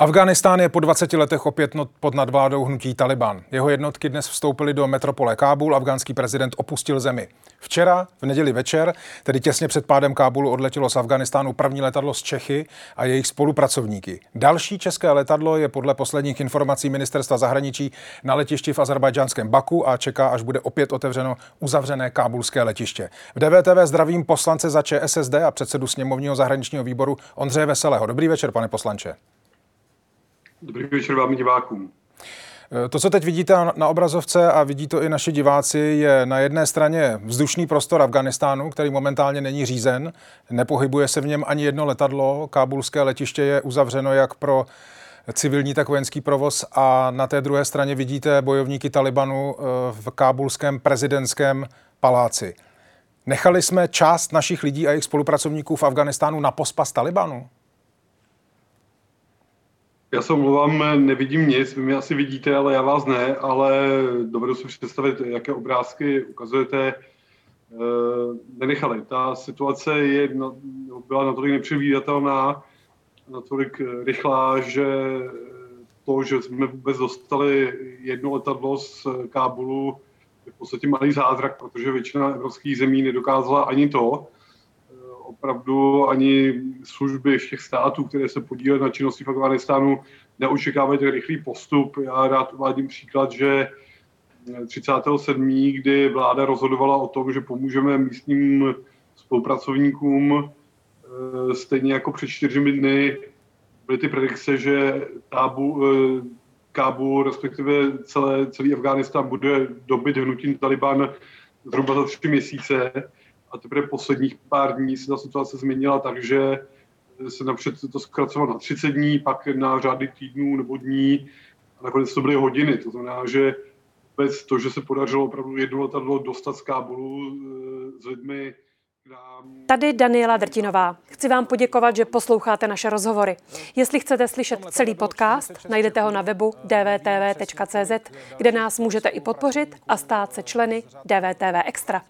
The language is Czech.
Afghánistán je po 20 letech opět pod nadvládou hnutí Taliban. Jeho jednotky dnes vstoupily do metropole Kábul, afgánský prezident opustil zemi. Včera, v neděli večer, tedy těsně před pádem Kábulu, odletělo z Afganistánu první letadlo z Čechy a jejich spolupracovníky. Další české letadlo je podle posledních informací ministerstva zahraničí na letišti v azerbajdžánském Baku a čeká, až bude opět otevřeno uzavřené kábulské letiště. V DVTV zdravím poslance za ČSSD a předsedu sněmovního zahraničního výboru Ondřeje Veselého. Dobrý večer, pane poslanče. Dobrý večer vám divákům. To, co teď vidíte na obrazovce a vidí to i naši diváci, je na jedné straně vzdušný prostor Afganistánu, který momentálně není řízen, nepohybuje se v něm ani jedno letadlo, kábulské letiště je uzavřeno jak pro civilní, tak vojenský provoz a na té druhé straně vidíte bojovníky Talibanu eh, v kábulském prezidentském paláci. Nechali jsme část našich lidí a jejich spolupracovníků v Afganistánu na pospas Talibanu? Já se omlouvám, nevidím nic, vy mě asi vidíte, ale já vás ne, ale dovedu si představit, jaké obrázky ukazujete. E, nenechali. Ta situace je, byla natolik nepředvídatelná, natolik rychlá, že to, že jsme vůbec dostali jedno letadlo z Kábulu, je v podstatě malý zázrak, protože většina evropských zemí nedokázala ani to opravdu ani služby všech států, které se podílely na činnosti v Afganistánu, neočekávají ten rychlý postup. Já rád uvádím příklad, že 37. kdy vláda rozhodovala o tom, že pomůžeme místním spolupracovníkům, eh, stejně jako před čtyřmi dny byly ty predikce, že tábu, eh, Kábul, respektive celé, celý Afghánistán bude dobyt hnutím Taliban zhruba za tři měsíce a teprve posledních pár dní se ta situace změnila tak, že se napřed to zkracovalo na 30 dní, pak na řády týdnů nebo dní a nakonec to byly hodiny. To znamená, že vůbec to, že se podařilo opravdu jedno letadlo dostat z Kábulu eh, s lidmi, Tady Daniela Drtinová. Chci vám poděkovat, že posloucháte naše rozhovory. Jestli chcete slyšet celý podcast, najdete ho na webu dvtv.cz, kde nás můžete i podpořit a stát se členy DVTV Extra.